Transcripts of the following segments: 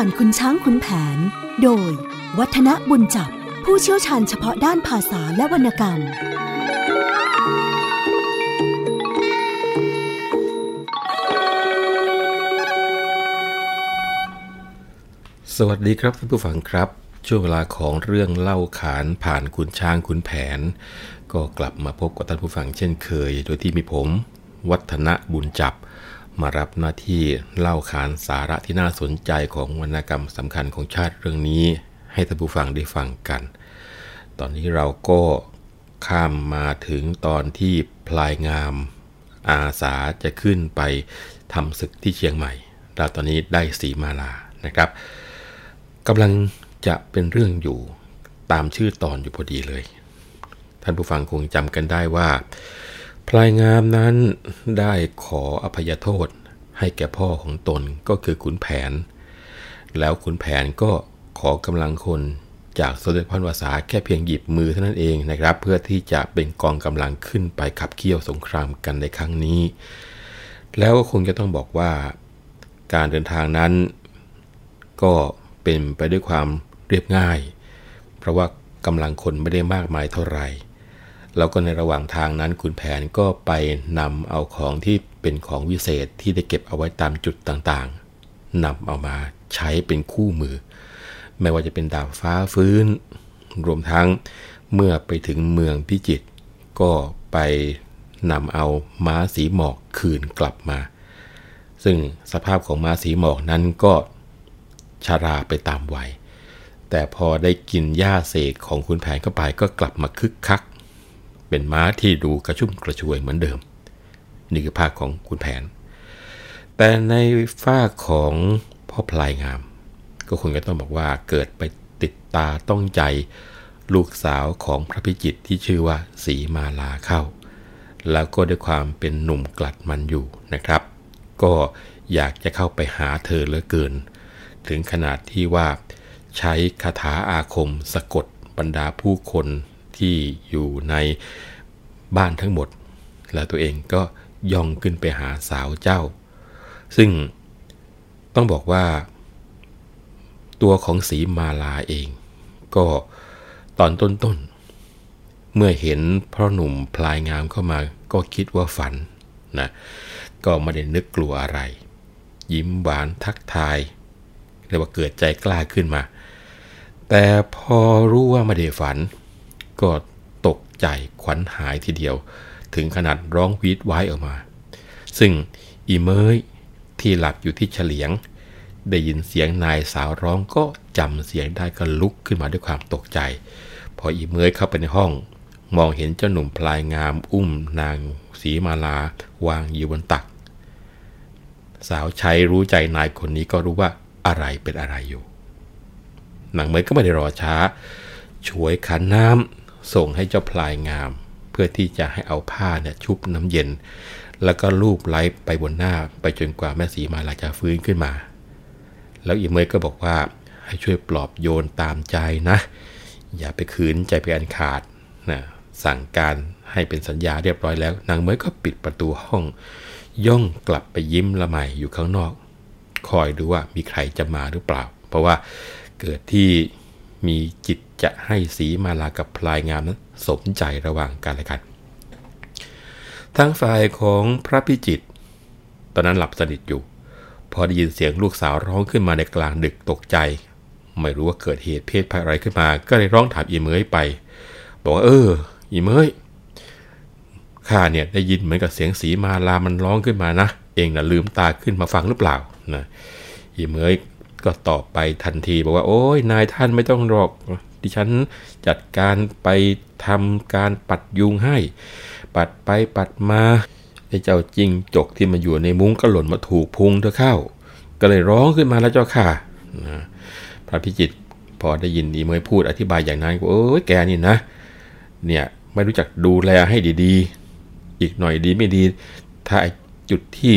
ผ่านคุณช้างคุณแผน โดย วัฒนบุญจับ ผู้เชี่ยวชาญเฉพาะด้านภาษาและวรรณกรรม สวัสดีครับท่านผู้ฟังครับ ช่วงเวลาของเรื่องเล่าขานผ่านคุณช้างคุณแผน ก็กลับมาพบกับท่านผู้ฟังเช่นเคย โดยที่มีผม วัฒนบุญจับ มารับหน้าที่เล่าขานสาระที่น่าสนใจของวรรณกรรมสำคัญของชาติเรื่องนี้ ให้ท่านผู้ฟังได้ฟังกัน ตอนนี้เราก็ข้ามมาถึงตอนที่พลายงาม อาสาจะขึ้นไปทำศึกที่เชียงใหม่เราตอนนี้ได้สีมาลานะครับกำลังจะเป็นเรื่องอยู่ตามชื่อตอนอยู่พอดีเลย ท่านผู้ฟังคงจำกันได้ว่า พลายงามนั้นได้ขออภัยโทษให้แก่พ่อของตนก็คือขุนแผน แล้วขุนแผนก็ขอกำลังคนจากสมเด็จพระวสาแค่เพียงหยิบมือเท่านั้นเองนะครับ เพื่อที่จะเป็นกองกำลังขึ้นไปขับเคี่ยวสงครามกันในครั้งนี้ แล้วก็คงจะต้องบอกว่า การเดินทางนั้น ก็เป็นไปด้วยความเรียบง่าย เพราะว่ากำลังคนไม่ได้มากมายเท่าไหร่ แล้วก็ในระหว่างทางนั้นคุณแผนก็ไปนำเอาของที่เป็นของวิเศษที่ได้เก็บเอาไว้ตามจุดต่างๆนำเอามาใช้เป็นคู่มือ ไม่ว่าจะเป็นดาบฟ้าฟื้น รวมทั้งเมื่อไปถึงเมืองพิจิตรก็ไปนำเอาม้าสีหมอกคืนกลับมา ซึ่งสภาพของม้าสีหมอกนั้นก็ชาราไปตามวัยแต่พอได้กินหญ้าเสกของคุณแผนเข้าไปก็กลับมาคึกคัก เป็นม้าที่ดูกระชุ่มกระชวยเหมือนเดิม นี่คือภาคของคุณแผน แต่ในฝ้าของพ่อพลายงาม ก็คงจะต้องบอกว่าเกิดไปติดตาต้องใจลูกสาวของพระพิจิตที่ชื่อว่าสีมาลาเข้า แล้วก็ด้วยความเป็นหนุ่มกลัดมันอยู่นะครับ ก็อยากจะเข้าไปหาเธอเหลือเกิน ถึงขนาดที่ว่าใช้คาถาอาคมสะกดบรรดาผู้คน ที่อยู่ในบ้านทั้งหมด แล้วตัวเองก็ย่องขึ้นไปหาสาวเจ้า ซึ่งต้องบอกว่า ตัวของสีมาลาเอง ก็ตอนต้นๆ เมื่อเห็นพ่อหนุ่มพลายงามเข้ามา ก็คิดว่าฝันนะก็ไม่ได้นึกกลัวอะไร ยิ้มหวานทักทายเรียกว่าเกิดใจกล้าขึ้นมา แต่พอรู้ว่าไม่ได้ฝัน ก็ตกใจขวัญหายทีเดียว ถึงขนาดร้องวีดไว้ออกมา ซึ่งอีเมยที่หลับอยู่ที่เฉลียง ได้ยินเสียงนายสาวร้องก็จำเสียงได้ก็ลุกขึ้นมาด้วยความตกใจ พออีเมยเข้าไปในห้อง มองเห็นเจ้าหนุ่มพลายงามอุ้มนางสีมาลาวางอยู่บนตัก สาวใช้รู้ใจนายคนนี้ก็รู้ว่าอะไรเป็นอะไรอยู่นางเมยก็ไม่ได้รอช้า ช่วยขันน้ำ ส่งให้เจ้าพลายงาม เพื่อที่จะให้เอาผ้าเนี่ยชุบน้ำเย็น แล้วก็ลูบไล้ไปบนหน้าไปจนกว่าแม่สีมาลาจะฟื้นขึ้นมา แล้วอีเมยก็บอกว่าให้ช่วยปลอบโยนตามใจนะ อย่าไปขืนใจไปอันขาดนะสั่งการให้เป็นสัญญาเรียบร้อยแล้ว นางเมยก็ปิดประตูห้อง ย่องกลับไปยิ้มละไมอยู่ข้างนอก คอยดูว่ามีใครจะมาหรือเปล่า เพราะว่าเกิดที่มีจิต จะให้สีมาลากับพลายงามนั้นสมใจระหว่างกันและกัน ทั้งฝ่ายของพระพิจิต ตอนนั้นหลับสนิทอยู่ พอได้ยินเสียงลูกสาวร้องขึ้นมาในกลางดึกตกใจ ไม่รู้ว่าเกิดเหตุเพศภัยอะไรขึ้นมา ก็เลยร้องถามอีเมยไป บอกว่าเออ อีเมยข้าเนี่ยได้ยินเหมือนกับเสียงสีมาลามันร้องขึ้นมานะ เองนะ่ะลืมตาขึ้นมาฟังหรือเปล่านะอีเมยก็ตอบไปทันทีบอกว่าโอ้ยนายท่านไม่ต้องหรอก ดิฉันจัดการไปทำการปัดยุงให้ ปัดไปปัดมาไอ้เจ้าจิงจกที่มาอยู่ในมุ้งก็หล่นมาถูกพุงเธอเข้า ก็เลยร้องขึ้นมาแล้วเจ้าค่ะนะพระพิจิตพอได้ยินอีเมยพูดอธิบายอย่างนั้นก็โอ้ยแกนี่นะ เนี่ยไม่รู้จักดูแลให้ดีๆ อีกหน่อยดีไม่ดี ถ้าจุดที่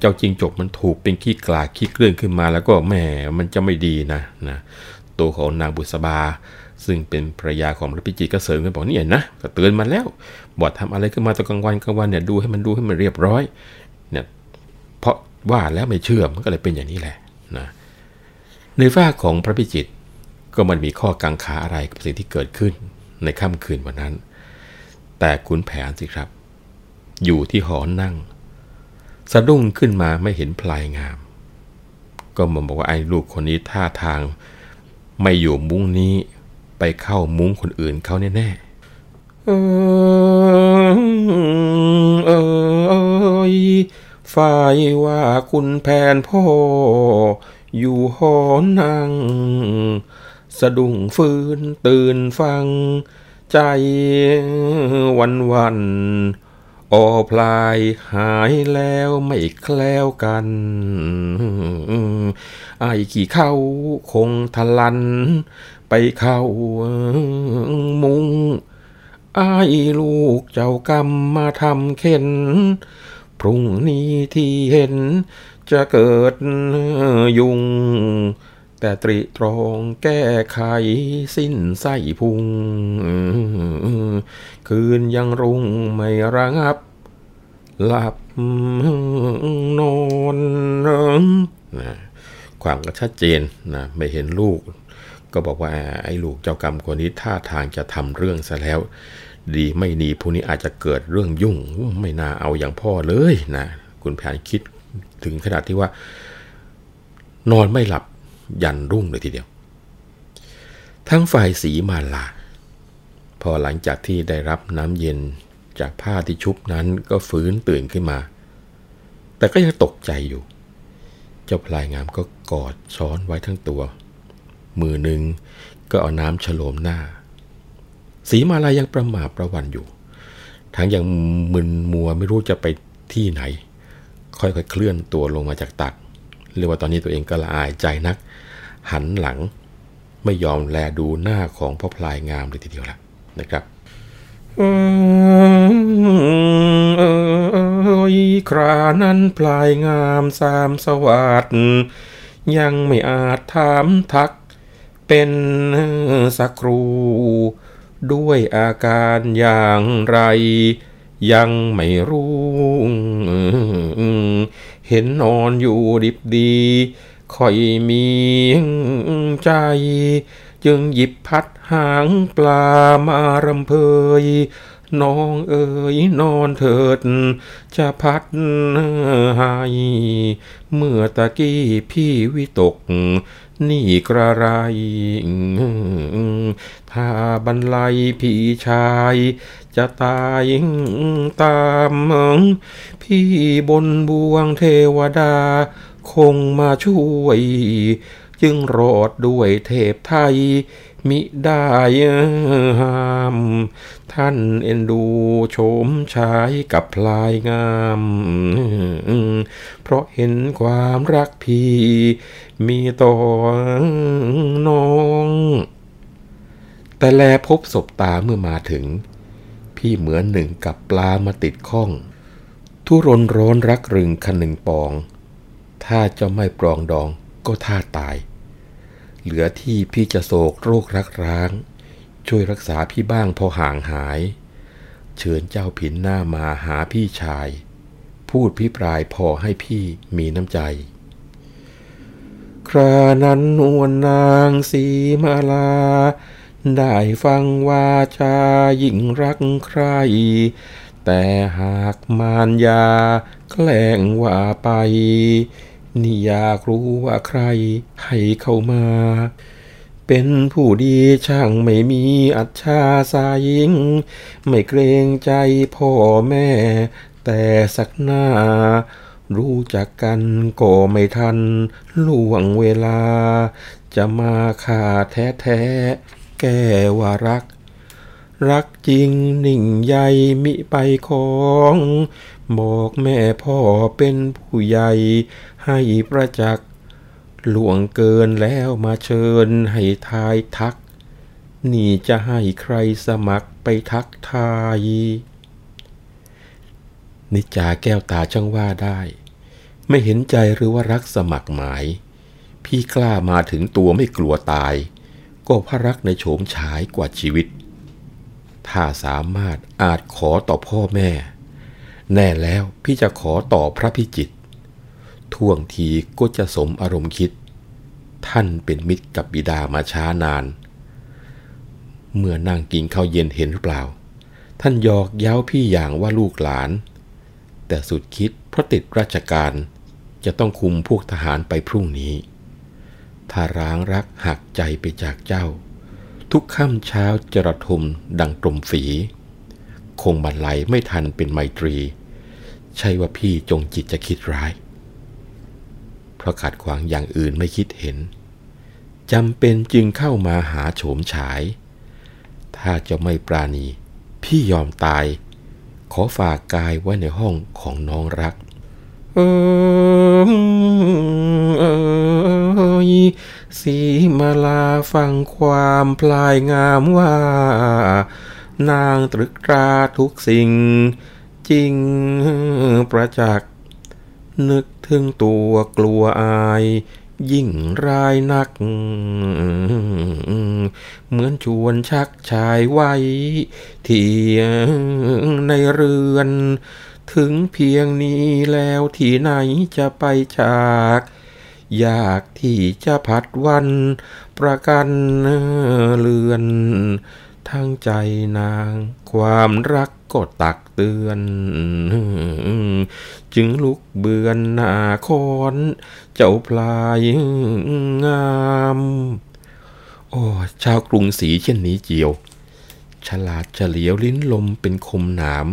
เจ้าจิงจกมันถูกเป็นขี้กลาขี้เกลื่อนขึ้นมาแล้วก็แหมมันจะไม่ดีนะนะตัวของนางบุษบา ซึ่งเป็นภรรยาของพระพิจิตก็เสริมกันบอกนี่นะก็เตือนมาแล้วบอกทำอะไรขึ้นมาตอนกลางวันกลางวันเนี่ยดูให้มันดูให้มันเรียบร้อยเนี่ยเพราะว่าแล้วไม่เชื่อมันก็เลยเป็นอย่างนี้แหละนะในฝ้าของพระพิจิตรก็มันมีข้อกังขาอะไรกับสิ่งที่เกิดขึ้นในค่ำคืนวันนั้น แต่ขุนแผนสิครับ อยู่ที่หอนั่ง สะดุ้งขึ้นมาไม่เห็นพลายงาม ก็มาบอกว่าไอ้ลูกคนนี้ท่าทาง ไม่อยู่มุ้งนี้ ไปเข้ามุ้งคนอื่นเขาแน่ๆเออเออฝ่ายว่าคุณแผนพ่อ อยู่หอนั่งสะดุ้งฟื้นตื่นฟัง ใจวันวันออพลายหายแล้วไม่แคล้วกันไอ้ขี่เข้าคงทะลัน ไปเข้ามุงไอ้ลูกเจ้ากรรมมาทำเข็น พรุ่งนี้ที่เห็นจะเกิดยุง แต่ตรีตรองแก้ไขสิ้นไส้พุง คืนยังรุ่งไม่ระงับ หลับนอนนะความก็ชัดเจนนะไม่เห็นลูก ก็บอกว่าไอ้ลูกเจ้ากรรมคนนี้ท่าทางจะทำเรื่องซะแล้ว ดีไม่ดีพวกนี้อาจจะเกิดเรื่องยุ่งไม่น่าเอาอย่างพ่อเลยนะคุณแผนคิดถึงขนาดที่ว่า นอนไม่หลับยันรุ่งเลยทีเดียว ทั้งฝ่ายสีมาลา พอหลังจากที่ได้รับน้ำเย็นจากผ้าที่ชุบนั้นก็ฟื้นตื่นขึ้นมา แต่ก็ยังตกใจอยู่ เจ้าพลายงามก็กอดช้อนไว้ทั้งตัว มือหนึ่งก็เอาน้ำฉโลมหน้า สีมาลายังประหม่าประวันอยู่ ทั้งยังมึนมัวไม่รู้จะไปที่ไหน ค่อยๆเคลื่อนตัวลงมาจากตัก เรียกว่าตอนนี้ตัวเองก็ละอายใจนัก หันหลังไม่ยอมแลดูหน้าของพ่อพลายงามเลยทีเดียวละนะครับเอยครานั้นพลายงามสามสวัสดยังไม่อาจถามทัก เป็นสักครูด้วยอาการอย่างไร ยังไม่รู้ เห็นนอนอยู่ดิบดีค่อยมีใจ จึงหยิบพัดหางปลามารำเพยน้องเอ๋ยนอนเถิด จะพัดให้ เมื่อตะกี้พี่วิตก นี่กระไรถ้าบรรลัยพี่ชาย จะตายตามพี่บนบวงเทวดา คงมาช่วย จึงรอดด้วยเทพไทย มิได้ห้าม ท่านเอ็นดูโฉมชายกับพลายงาม เพราะเห็นความรักพี่ มีต่อน้อง แต่แลพบศพตาเมื่อมาถึง พี่เหมือนหนึ่งกับปลามาติดข้อง ทุรนร้อนรักรึงคันหนึ่งปอง ถ้าจะไม่ปรองดองก็ท่าตาย เหลือที่พี่จะโศกโรครักร้าง ช่วยรักษาพี่บ้างพอห่างหาย เชิญเจ้าผินหน้ามาหาพี่ชาย พูดพี่ปลายพอให้พี่มีน้ำใจ ครานั้นนวลนางสีมาลา ได้ฟังว่าจายิ่งรักใคร แต่หากมารยาแกล้งว่าไป นี่อยากรู้ว่าใครให้เข้ามา เป็นผู้ดีช่างไม่มีอัจฉาสายิง ไม่เกรงใจพ่อแม่ แต่สักหน้า รู้จักกันก็ไม่ทันล่วงเวลา จะมาข่าแท้แท้แก้ว่ารัก รักจริงนิ่งใยมิไปของ บอกแม่พ่อเป็นผู้ใหญ่ให้ประจักษ์ล่วงเกินแล้วมาเชิญให้ทายทัก นี่จะให้ใครสมัครไปทักทายนิจาแก้วตาช่างว่าได้ ไม่เห็นใจหรือว่ารักสมัครหมาย พี่กล้ามาถึงตัวไม่กลัวตาย ก็พระรักในโฉมฉายกว่าชีวิต ถ้าสามารถอาจขอต่อพ่อแม่ แน่แล้วพี่จะขอต่อพระพิจิตรท่วงทีก็จะสมอารมณ์คิด ท่านเป็นมิตรกับบิดามาช้านาน เมื่อนั่งกินข้าวเย็นเห็นหรือเปล่า ท่านยอกเย้าพี่อย่างว่าลูกหลาน แต่สุดคิดเพราะติดราชการ จะต้องคุมพวกทหารไปพรุ่งนี้ ถ้าร้างรักหักใจไปจากเจ้า ทุกค่ำเช้าจะระทมดังตรมฝี คงบรรลัยไม่ทันเป็นไมตรี ใช่ว่าพี่จงจิตจะคิดร้าย เพราะขัดขวางอย่างอื่นไม่คิดเห็นจำเป็นจึงเข้ามาหาโฉมฉาย ถ้าจะไม่ปราณี พี่ยอมตาย ขอฝากกายไว้ในห้องของน้องรัก เออเอยสีมาลาฟังความพลายงามว่า นางตรึกตราทุกสิ่ง จริงประจักษ์นึกถึงตัวกลัวอาย ยิ่งรายนัก เหมือนชวนชักชายไว้ที่ในเรือน ถึงเพียงนี้แล้วที่ไหนจะไปจาก อยากที่จะพัดวันประกันเลือน ทั้งใจนางความรักก็ตักเตือน จึงลุกเบือนหน้าคอนเจ้าพลายงาม โอ้ชาวกรุงศรีเช่นนี้เจียว ฉลาดเฉลียวลิ้นลมเป็นคมหนาม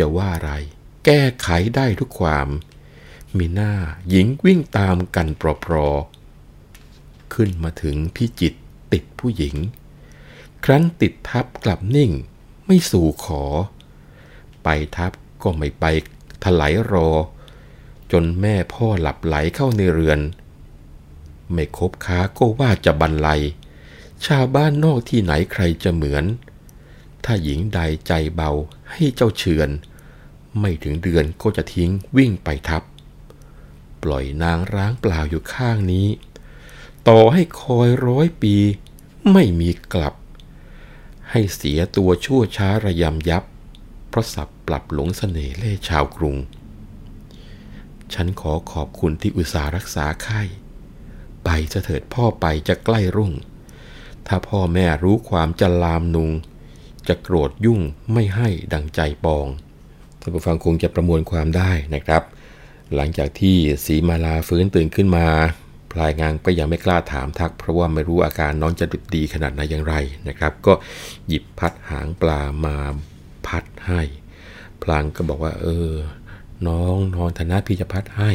จะว่าอะไร แก้ไขได้ทุกความ มีหน้าหญิงวิ่งตามกันปลอๆขึ้นมาถึงพิจิตติดผู้หญิง ครั้นติดทับกลับนิ่ง ไม่สู่ขอ ไปทับก็ไม่ไปถลายรอ จนแม่พ่อหลับไหลเข้าในเรือน ไม่คบค้าก็ว่าจะบรรลัย ชาวบ้านนอกที่ไหนใครจะเหมือน ถ้าหญิงใดใจเบาให้เจ้าเฉือน ไม่ถึงเดือนก็จะทิ้งวิ่งไปทับ ปล่อยนางร้างเปล่าอยู่ข้างนี้ ต่อให้คอยร้อยปี ไม่มีกลับ ให้เสียตัวชั่วช้าระยำยับ เพราะสับปรับหลงเสน่ห์เล่ชาวกรุง ฉันขอขอบคุณที่อุตส่าห์รักษาไข้ ไปจะเถิดพ่อไปจะใกล้รุ่ง ถ้าพ่อแม่รู้ความจะลามนุง จะโกรธยุ่งไม่ให้ดังใจปอง ท่านผู้ฟังคงจะประมวลความได้นะครับ หลังจากที่สีมาลาฟื้นตื่นขึ้นมา พลายงางก็ยังไม่กล้าถามทัก เพราะว่าไม่รู้อาการน้องจะดีขนาดไหนอย่างไรนะครับ ก็หยิบพัดหางปลามาพัดให้ พลางก็บอกว่า เออ น้องนอนฐานะพี่จะพัดให้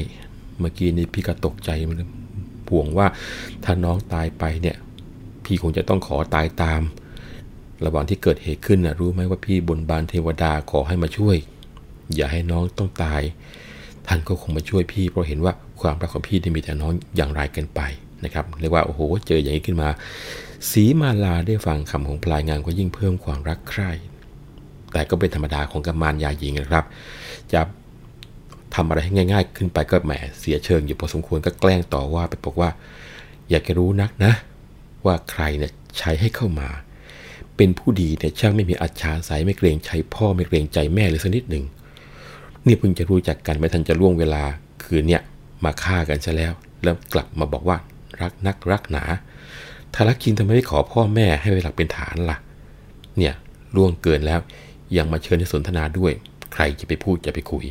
เมื่อกี้นี้พี่ก็ตกใจมันห่วงว่าถ้าน้องตายไปเนี่ยพี่คงจะต้องขอตายตาม ระหว่างที่เกิดเหตุขึ้นนะรู้ไหมว่าพี่บนบานเทวดาขอให้มาช่วย อย่าให้น้องต้องตาย ท่านก็คงมาช่วยพี่ เพราะเห็นว่าความรักของพี่ที่มีแต่น้องอย่างไรเกินไปนะครับเรียกว่าโอ้โหเจออย่างนี้ขึ้นมา สีมาลาได้ฟังคำของพลายงานก็ยิ่งเพิ่มความรักใคร่แต่ก็เป็นธรรมดาของกำมารยาหญิงนะครับ จะทำอะไรให้ง่าย ๆ ขึ้นไปก็แหมเสียเชิงอยู่พอสมควรก็แกล้งต่อว่าไปบอกว่า อยากจะรู้นักนะ ว่าใครเนี่ยใช้ให้เข้ามา เป็นผู้ดีเนี่ยช่างไม่มีอัจฉริยะไม่เกรงใจพ่อไม่เกรงใจแม่เลยสักนิดหนึ่ง นี่เพิ่งจะรู้จักกันไม่ทันจะล่วงเวลา คืนเนี่ยมาฆ่ากันซะแล้ว แล้วกลับมาบอกว่ารักนักรักหนาถ้ารักจริงทำไมไม่ขอพ่อแม่ให้เวลาเป็นฐานล่ะ เนี่ยล่วงเกินแล้วยังมาเชิญในสนทนาด้วย ใครจะไปพูดจะไปคุย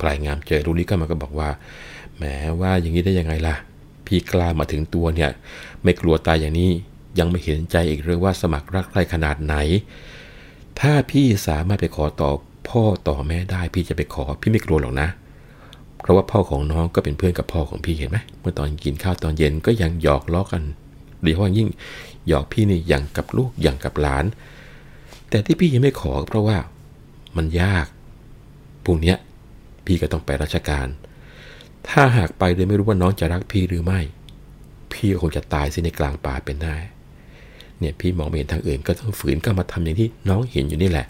พลายงามเจอรู้นี้ก็มาก็บอกว่าแหมว่าอย่างนี้ได้ยังไงล่ะ พี่กล้ามาถึงตัวเนี่ย ไม่กลัวตายอย่างนี้ยังไม่เห็นใจอีกเรื่องว่าสมัครรักใครขนาดไหน ถ้าพี่สามารถไปขอต่อ พ่อต่อแม่ได้พี่จะไปขอพี่ไม่กลัวหรอกนะ เพราะว่าพ่อของน้องก็เป็นเพื่อนกับพ่อของพี่เห็นไหมเมื่อตอนกินข้าวตอนเย็นก็ยังหยอกล้อกันโดยเฉพาะยิ่งหยอกพี่นี่อย่างกับลูกอย่างกับหลาน แต่ที่พี่ยังไม่ขอเพราะว่ามันยากพรุ่งนี้พี่ก็ต้องไปราชการ ถ้าหากไปโดยไม่รู้ว่าน้องจะรักพี่หรือไม่ พี่คงจะตายสิในกลางป่าเป็นได้เนี่ยพี่มองไม่เห็นทางอื่นก็ต้องฝืนก็มาทำอย่างที่น้องเห็นอยู่นี่แหละ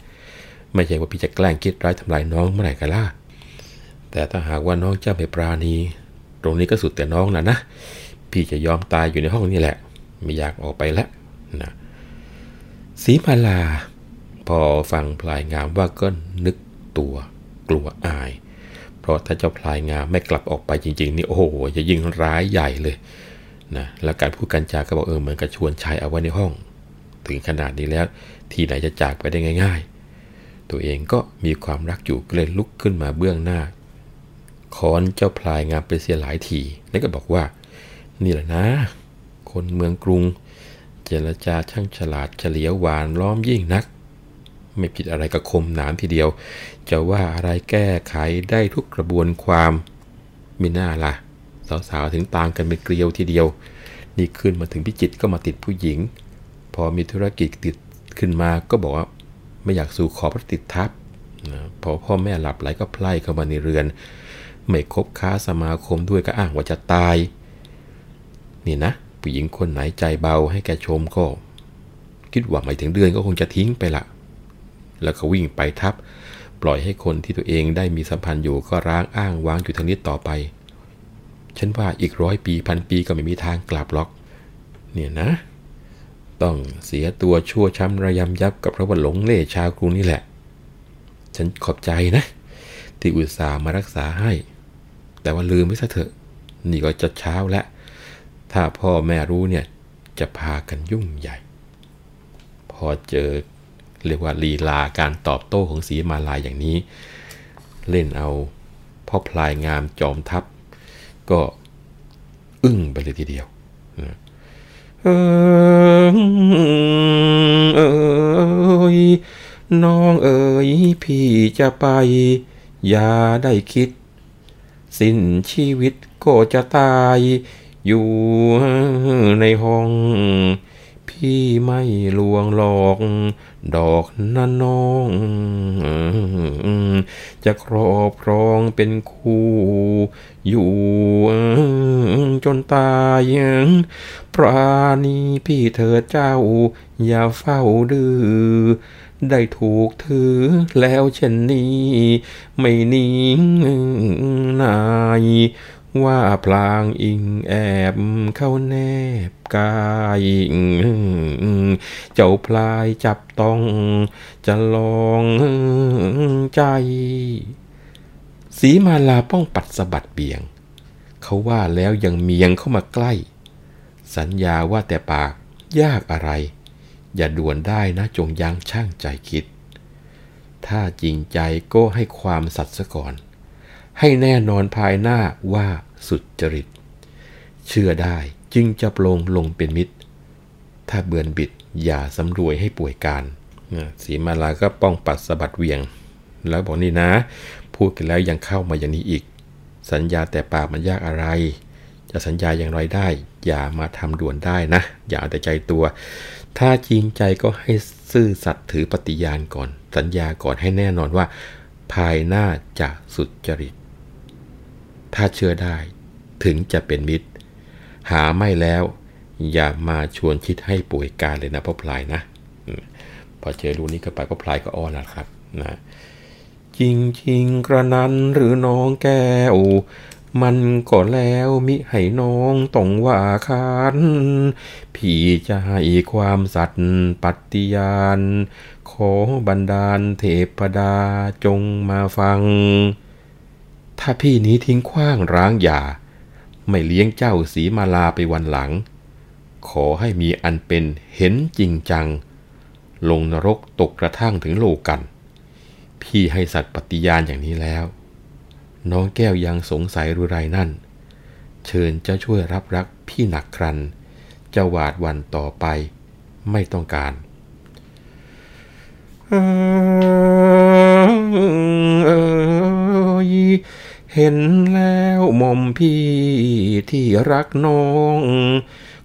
ไม่ใช่ว่าพี่จะแกล้งคิดร้ายทำลายน้องเมื่อไหร่กันล่ะ แต่ถ้าหากว่าน้องเจ้าไม่ปราณี ตรงนี้ก็สุดแต่น้องนะนะ พี่จะยอมตายอยู่ในห้องนี้แหละ ไม่อยากออกไปแล้วนะสีมาลา พอฟังพลายงามว่าก็นึกตัวกลัวอาย เพราะถ้าเจ้าพลายงามไม่กลับออกไปจริง ๆ นี่โอ้โหจะยิ่งร้ายใหญ่เลยนะแล้วการพูดกันจาก็บอกเออเหมือนกับชวนชายเอาไว้ในห้อง ถึงขนาดนี้แล้วที่ไหนจะจากไปได้ง่าย ๆ ตัวเองก็มีความรักอยู่เลยลุกขึ้นมาเบื้องหน้าคอนเจ้าพลายงามไปเสียหลายทีแล้วก็บอกว่า นี่แหละนะ คนเมืองกรุง เจรจาช่างฉลาดเฉลียวหวานล้อมยิ่งนัก ไม่ผิดอะไรกับคมหนามทีเดียว จะว่าอะไรแก้ไขได้ทุกกระบวนความไม่น่าละ่ะ สาวๆถึงต่างกันเป็นเกลียวทีเดียว นี่ขึ้นมาถึงพิจิตก็มาติดผู้หญิง พอมีธุรกิจติดขึ้นมาก็บอกว่า ไม่อยากสู่ขอพระติดทับนะพอพ่อแม่หลับไหลก็ไพล่เข้ามาในเรือน ไม่คบค้าสมาคมด้วยก็อ้างว่าจะตาย นี่นะ ผู้หญิงคนไหนใจเบาให้แกชมก็ คิดว่าไม่ถึงเดือนก็คงจะทิ้งไปละ แล้วก็วิ่งไปทับ ปล่อยให้คนที่ตัวเองได้มีสัมพันธ์อยู่ก็ร้างอ้างวางอยู่ทางนี้ต่อไป ฉันว่าอีกร้อยปีพันปีก็ไม่มีทางกลับล็อก เนี่ยนะ ต้องเสียตัวชั่วช้ำระยำยับกับพระว่าหลงเล่ชาวกรุงนี่แหละ ฉันขอบใจนะ ที่อุตส่าห์มารักษาให้ แต่ว่าลืมไม่ซะเถอะ นี่ก็จะเช้าแล้ว ถ้าพ่อแม่รู้เนี่ยจะพากันยุ่งใหญ่ พอเจอเรียกว่าลีลาการตอบโต้ของสีมาลายอย่างนี้ เล่นเอาพ่อพลายงามจอมทัพ ก็อึ้งไปเลยทีเดียวเออ เอยน้องเอ๋ยพี่จะไป อย่าได้คิด สิ้นชีวิตก็จะตาย อยู่ในห้อง พี่ไม่ลวงหลอก ดอกนั่นน้อง จะครอบครองเป็นคู่ อยู่จนตาย ปราณีพี่เธอเจ้า อย่าเฝ้าดื้อได้ถูกถือแล้วเช่นนี้ ไม่นิ่งนาย ว่าพลางอิงแอบเข้าแนบกายเจ้าพลายจับต้องจะลองใจ สีมาลาป้องปัดสะบัดเบี่ยง เขาว่าแล้วยังเมียงเข้ามาใกล้ สัญญาว่าแต่ปากยากอะไร อย่าด่วนได้นะจงยั้งช่างใจคิด ถ้าจริงใจก็ให้ความสัตย์ซะก่อน ให้แน่นอนภายหน้าว่าสุดจริต เชื่อได้จึงจะปลงลงเป็นมิตร ถ้าเบือนบิดอย่าสำรวยให้ป่วยการสีมาลาก็ป้องปัดสะบัดเวียง แล้วบอกนี่นะ พูดกันแล้วยังเข้ามาอย่างนี้อีก สัญญาแต่ปากมันยากอะไร จะสัญญาอย่างไรได้ อย่ามาทำด่วนได้นะ อย่าแต่ใจตัว ถ้าจริงใจก็ให้ซื่อสัตย์ถือปฏิญาณก่อน สัญญาก่อนให้แน่นอนว่า ภายหน้าจะสุดจริต ถ้าเชื่อได้ถึงจะเป็นมิตร หาไม่แล้ว อย่ามาชวนคิดให้ป่วยการเลยนะพ่อพลายนะ พอเจอรูนี้ก็ไปพ่อพลายก็อ้อนแล้วครับนะจริงจริงกระนั้นหรือน้องแก้ว มันก็แล้วมิให้น้องต้องว่าคานพี่จะให้ความสัตย์ปฏิญาณ ขอบันดาลเทพดาจงมาฟัง ถ้าพี่นี้ทิ้งขว้างร้างอย่า ไม่เลี้ยงเจ้าสีมาลาไปวันหลัง ขอให้มีอันเป็นเห็นจริงจัง ลงนรกตกกระทั่งถึงโลกัน พี่ให้สัตว์ปฏิญาณอย่างนี้แล้ว น้องแก้วยังสงสัยรือไรนั่น เชิญจ้าช่วยรับรักพี่หนักครัน จะหวาดวันต่อไป ไม่ต้องการเห็นแล้วหม่อมพี่ที่รักน้อง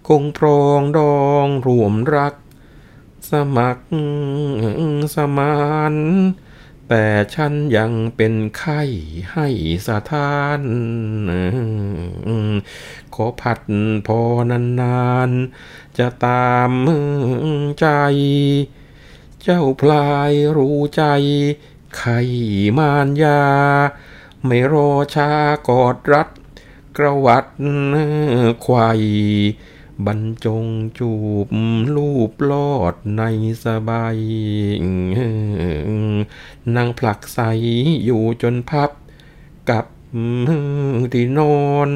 คงปรองดองรวมรัก สมัครสมาน แต่ฉันยังเป็นไข้ให้สถาน ขอผัดพอนานๆ จะตามใจ เจ้าพลายรู้ใจไข่มานยา ไม่รอช้ากอดรัดกระวัดควาย บรรจงจูบลูบลอดในสบายนางผลักใสอยู่จนพับกับที่นอน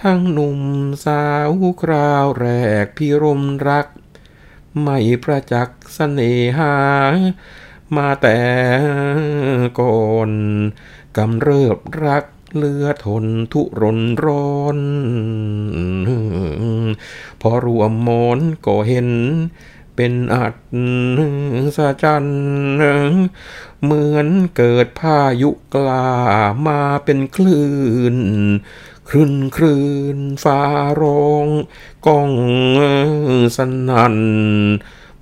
ทั้งหนุ่มสาวคราวแรกพี่รมรัก ไม่ประจักษ์เสน่หา มาแต่ก่อนกำเริบรัก เลือทนทุรนร้อน พอรวมมอนก็เห็นเป็นอัดสะจันเหมือนเกิดพายุกลามาเป็นคลื่นคลื่นคลื่นฟ้าร้องก้องสนัน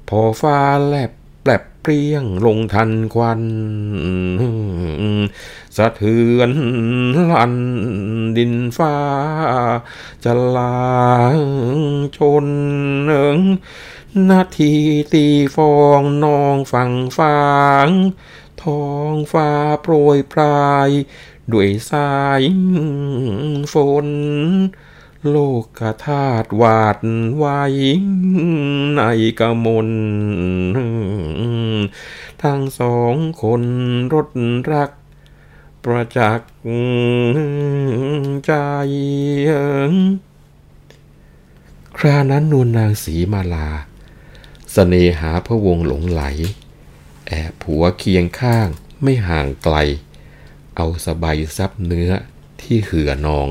พอฟ้าแลบ แปลบเปรี้ยงลงทันควันสะเทือนลันดินฟ้า จะลาชนนาทีตีฟองนองฝั่งฟางท้องฟ้าโปรยปลาย ด้วยสายฝน โลกธาตุวาดไว้ในกมลทั้งสองคนรถรัก ประจักษ์ใจ ครานั้นนวลนางสีมาลาสเสน่หาพระวงหลงไหล แอบผัวเคียงข้างไม่ห่างไกล เอาสบายซับเนื้อที่เหือนอง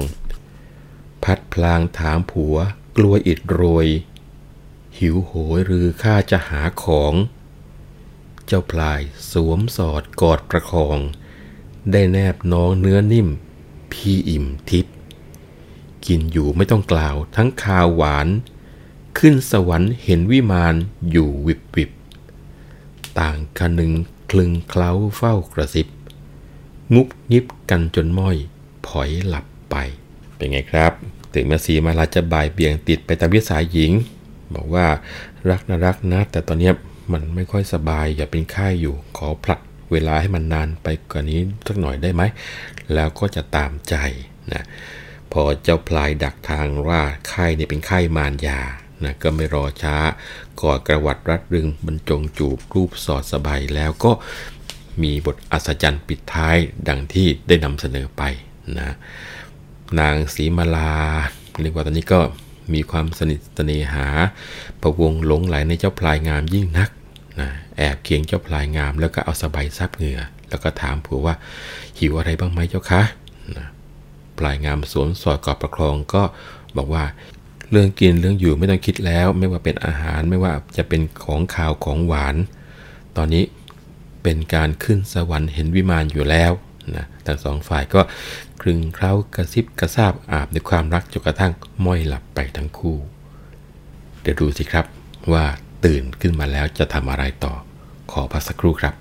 พัดพลางถามผัว กลัวอิดโรย หิวโหยหรือข้าจะหาของ เจ้าพลายสวมสอดกอดประคอง ได้แนบน้องเนื้อนิ่ม พี่อิ่มทิพย์กินอยู่ไม่ต้องกล่าวทั้งคาวหวาน ขึ้นสวรรค์เห็นวิมานอยู่วิบวิบต่างคนึงคลึงเคล้าเฝ้ากระซิบ งุบงิบกันจนม้อย ผอยหลับไป เป็นไงครับ ถึงแม้สีมาลาจะบ่ายเบี่ยงติดไปตามวิสายหญิง บอกว่ารักนะรักนะ แต่ตอนนี้มันไม่ค่อยสบายอย่าเป็นไข้อยู่ขอผลัดเวลาให้มันนานไปกว่านี้สักหน่อยได้ไหม แล้วก็จะตามใจนะพอเจ้าพลายดักทางว่าไข้เนี่ยเป็นไข้มารยานะก็ไม่รอช้ากอดกระวัดรัดรึงบรรจงจูบรูปสอดสบายแล้วก็มีบทอัศจรรย์ปิดท้ายดังที่ได้นำเสนอไปนะ นางศรีมาลา เรียกว่าตอนนี้ก็มีความสนิทสเนหา ประวงหลงไหลในเจ้าพลายงามยิ่งนักนะแอบเคียงเจ้าพลายงามแล้วก็เอาสบายซับเหงื่อ แล้วก็ถามผัวว่าหิวอะไรบ้างไหมเจ้าคะนะปลายงามสวมสอดกอดประครองก็บอกว่าเรื่องกินเรื่องอยู่ไม่ต้องคิดแล้ว ไม่ว่าเป็นอาหารไม่ว่าจะเป็นของขาวของหวาน ตอนนี้เป็นการขึ้นสวรรค์เห็นวิมานอยู่แล้วนะทั้งสองฝ่ายก็ คลึงเคล้ากระซิบกระซาบอาบในความรักจนกระทั่งม้อยหลับไปทั้งคู่ เดี๋ยวดูสิครับว่าตื่นขึ้นมาแล้วจะทำอะไรต่อ ขอพักสักครู่ครับ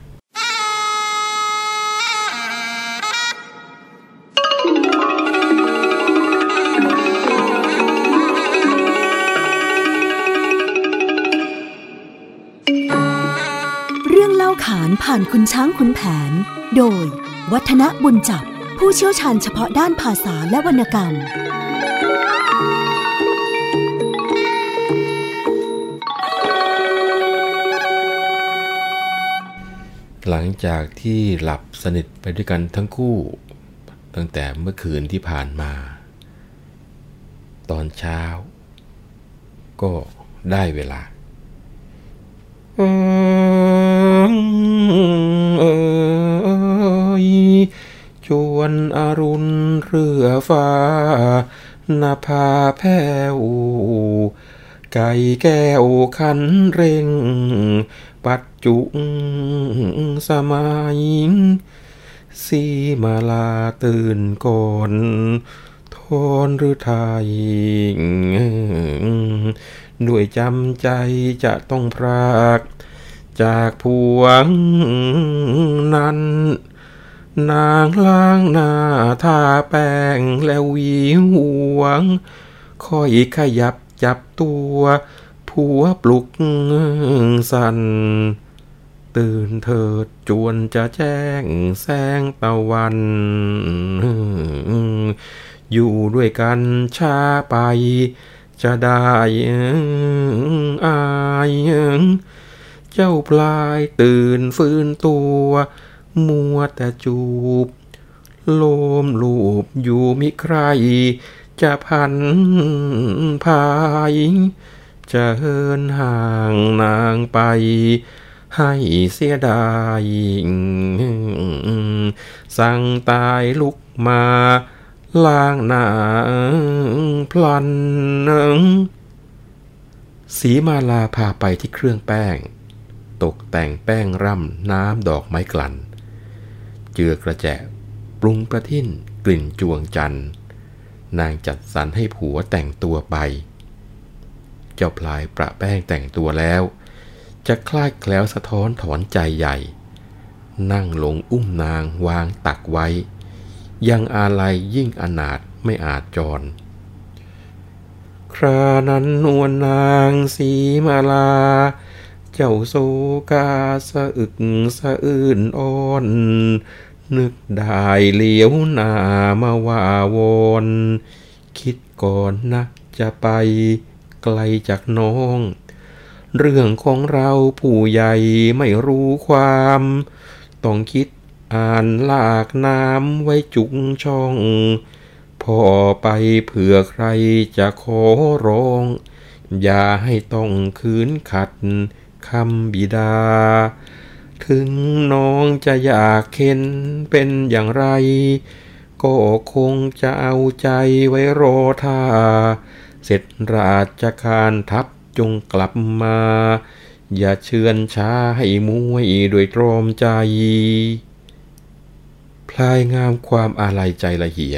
เรื่องเล่าขานผ่านคุณช้างคุณแผน โดย วัฒนบุญจับ ผู้เชี่ยวชาญเฉพาะด้านภาษาและวรรณกรรม หลังจากที่หลับสนิทไปด้วยกันทั้งคู่ ตั้งแต่เมื่อคืนที่ผ่านมา ตอนเช้า ก็ได้เวลาเอย วนอรุณเรือฟ้านาภาแพ้วไก่แก้วขันเร่ง ปัจจุสมัยสีมาลาตื่นก่อนทนหรือไทยด้วยจำใจจะต้องพราก จากพวงนั้น นางล้างหน้าทาแป้งแล้วหวีหวง ค่อยขยับจับตัว ผัวปลุกสันตื่นเถิดจวนจะแจ้งแสงตะวัน อยู่ด้วยกันช้าไป จะได้อาย เจ้าปลายตื่นฟื้นตัว มัวแต่จูบ โลมลูบอยู่มิใคร จะพันพายจะเฮินห่างนางไป ให้เสียดายสั่งตายลุกมาล้างหนาพลันสีมาลาพาไปที่เครื่องแป้ง ตกแต่งแป้งร่ำน้ำดอกไม้กลั่น เจือกระแจปรุงประทินกลิ่นจวงจันทร์นางจัดสรรให้ผัวแต่งตัวไป เจ้าพลายประแป้งแต่งตัวแล้ว จะคลาดแคล้วสะท้อนถอนใจใหญ่ นั่งลงอุ้มนางวางตักไว้ ยังอาลัยยิ่งอนาถไม่อาจจร ครานั้นนวลนางสีมาลา เจ้าโซกาสะอึกสะอื่นอ่อน นึกได้เหลียวหน้ามาว่าวนคิดก่อนนะจะไปไกลจากน้อง เรื่องของเราผู้ใหญ่ไม่รู้ความ ต้องคิดอ่านลากน้ำไว้จุงช่อง พอไปเผื่อใครจะขอร้อง อย่าให้ต้องคืนขัดคำบิดา ถึงน้องจะอยากเข็นเป็นอย่างไร ก็คงจะเอาใจไว้รอท่า เสร็จราชการทัพจงกลับมา อย่าเชือนช้าให้มวยด้วยตรอมใจ พลายงามความอาลัยใจละเหีย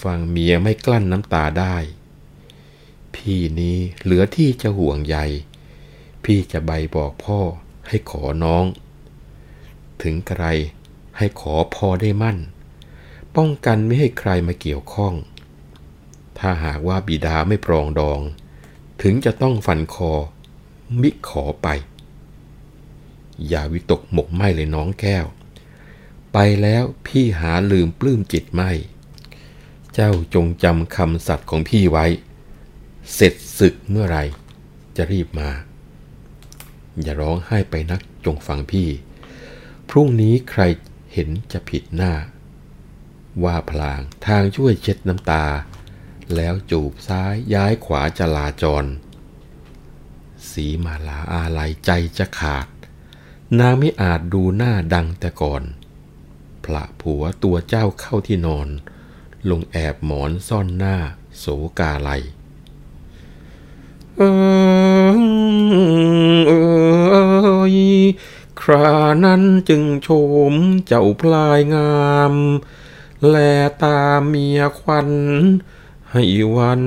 ฟังเมียไม่กลั้นน้ำตาได้ พี่นี้เหลือที่จะห่วงใย พี่จะใบบอกพ่อ ให้ขอน้อง ถึงใครให้ขอพอได้มั่น ป้องกันไม่ให้ใครมาเกี่ยวข้อง ถ้าหากว่าบิดาไม่ปรองดอง ถึงจะต้องฟันคอ มิขอไป อย่าวิตกหมกไหมเลยน้องแก้ว ไปแล้วพี่หาลืมปลื้มจิตไม่ เจ้าจงจำคำสัตย์ของพี่ไว้ เสร็จศึกเมื่อไรจะรีบมา อย่าร้องไห้ไปนักจงฟังพี่ พรุ่งนี้ใครเห็นจะผิดหน้า ว่าพลางทางช่วยเช็ดน้ำตา แล้วจูบซ้ายย้ายขวาจะลาจร สีมาลาอาลัยใจจะขาด นางไม่อาจดูหน้าดังแต่ก่อน พระผัวตัวเจ้าเข้าที่นอน ลงแอบหมอนซ่อนหน้าโสกาไลเออ เอยครานั้นจึงโฉมเจ้าพลายงาม แลตามเมียควัน ให้วัน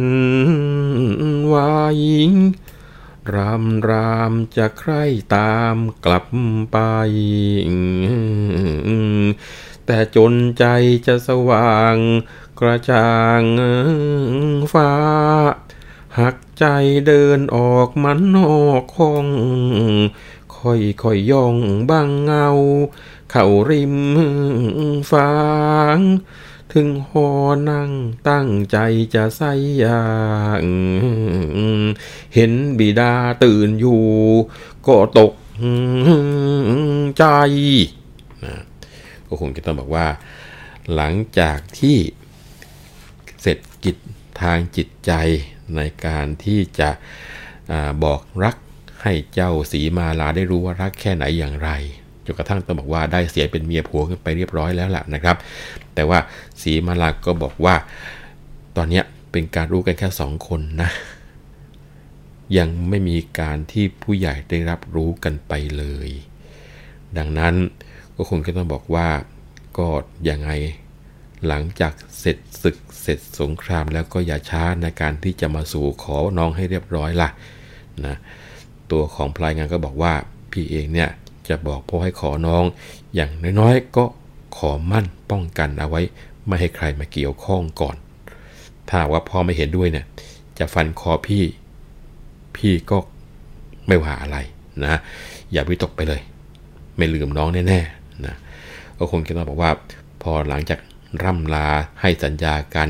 วายรำรามจะใครตามกลับไป แต่จนใจจะสว่างกระจ่างฟ้าหัก ใจเดินออกมันนอกห้องค่อยค่อยย่องบางเงา เข้าริมฟาง ถึงหอนั่งตั้งใจจะใส่ยางเห็นบิดาตื่นอยู่ ก็ตกใจนะก็คงจะต้องบอกว่า หลังจากที่เสร็จกิจทางจิตใจ ในการที่จะอบอกรักให้เจ้าสีมาลาได้รู้ว่ารักแค่ไหนอย่างไรจนกระทั่งต้องบอกว่าได้เสียเป็นเมียผัวกันไปเรียบร้อยแล้วล่ะนะครับ แต่ว่าสีมาลาก็บอกว่า ตอนนี้เป็นการรู้กันแค่สองคนนะยังไม่มีการที่ผู้ใหญ่ได้รับรู้กันไปเลย ดังนั้นก็คงจะต้องบอกว่าก็ยังไง หลังจากเสร็จศึกเสร็จสงครามแล้วก็อย่าช้าในการที่จะมาสู่ขอน้องให้เรียบร้อยล่ะนะตัวของพลายงานก็บอกว่าพี่เองเนี่ยจะบอกพ่อให้ขอน้อง อย่างน้อยๆก็ขอมั่นป้องกันเอาไว้ ไม่ให้ใครมาเกี่ยวข้องก่อน ถ้าว่าพ่อไม่เห็นด้วยเนี่ยจะฟันคอพี่ พี่ก็ไม่ว่าอะไรนะ อย่าวิตกไปเลย ไม่ลืมน้องแน่ๆนะก็คงจะต้องบอกว่า พอหลังจาก ร่ำลาให้สัญญากัน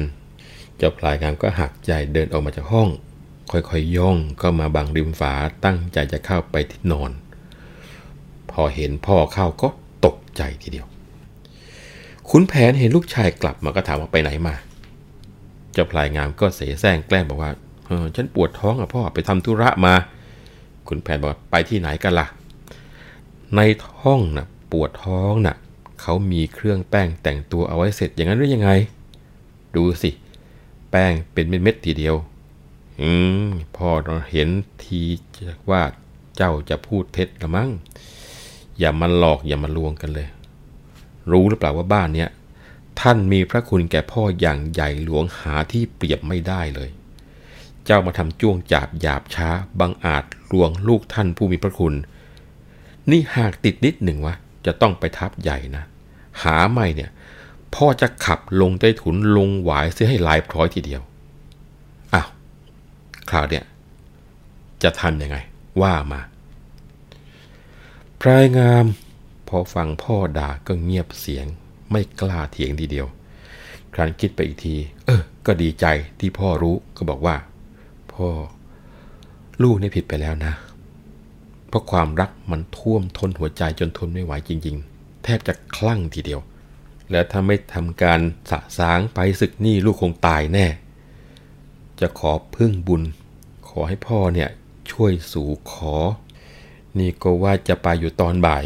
เจ้าพลายงามก็หักใจเดินออกมาจากห้อง ค่อยๆย่องก็มาบังริมฝาตั้งใจจะเข้าไปที่นอน พอเห็นพ่อเข้าก็ตกใจทีเดียวคุณแผนเห็นลูกชายกลับมาก็ถามว่าไปไหนมา เจ้าพลายงามก็เสแสร้งแกล้งบอกว่าเออฉันปวดท้องอะพ่อไปทำธุระมาคุณแผนบอกไปที่ไหนกันละ่ะ ในท้องนะ่ะปวดท้องนะ่ะ เขามีเครื่องแป้งแต่งตัวเอาไว้เสร็จอย่างนั้นหรือยังไง ดูสิ แป้งเป็นเม็ดๆทีเดียว อืม พ่อเราเห็นทีว่าเจ้าจะพูดเท็จละมั้ง อย่ามาหลอกอย่ามาลวงกันเลย รู้หรือเปล่าว่าบ้านเนี้ยท่านมีพระคุณแก่พ่ออย่างใหญ่หลวงหาที่เปรียบไม่ได้เลย เจ้ามาทำจ้วงจาบหยาบช้าบังอาจลวงลูกท่านผู้มีพระคุณ นี่หากติดนิดหนึ่งวะ จะต้องไปทับใหญ่นะ หาไม่เนี่ยพ่อจะขับลงใต้ถุนลงหวายเสียให้ลายพร้อยทีเดียวอ้าวคราวเนี่ยจะทำยังไง ว่ามาพรายงาม พอฟังพ่อด่าก็เงียบเสียง ไม่กล้าเถียงทีเดียว ครั้นคิดไปอีกที เออ ก็ดีใจที่พ่อรู้ก็บอกว่า พ่อ ลูกนี่ผิดไปแล้วนะ เพราะความรักมันท่วมท้นหัวใจจนทนไม่ไหวจริง ๆ แทบจะคลั่งทีเดียว แล้วถ้าไม่ทำการสะสางไปศึกนี่ลูกคงตายแน่ จะขอพึ่งบุญ ขอให้พ่อเนี่ยช่วยสู่ขอ นี่ก็ว่าจะไปอยู่ตอนบ่าย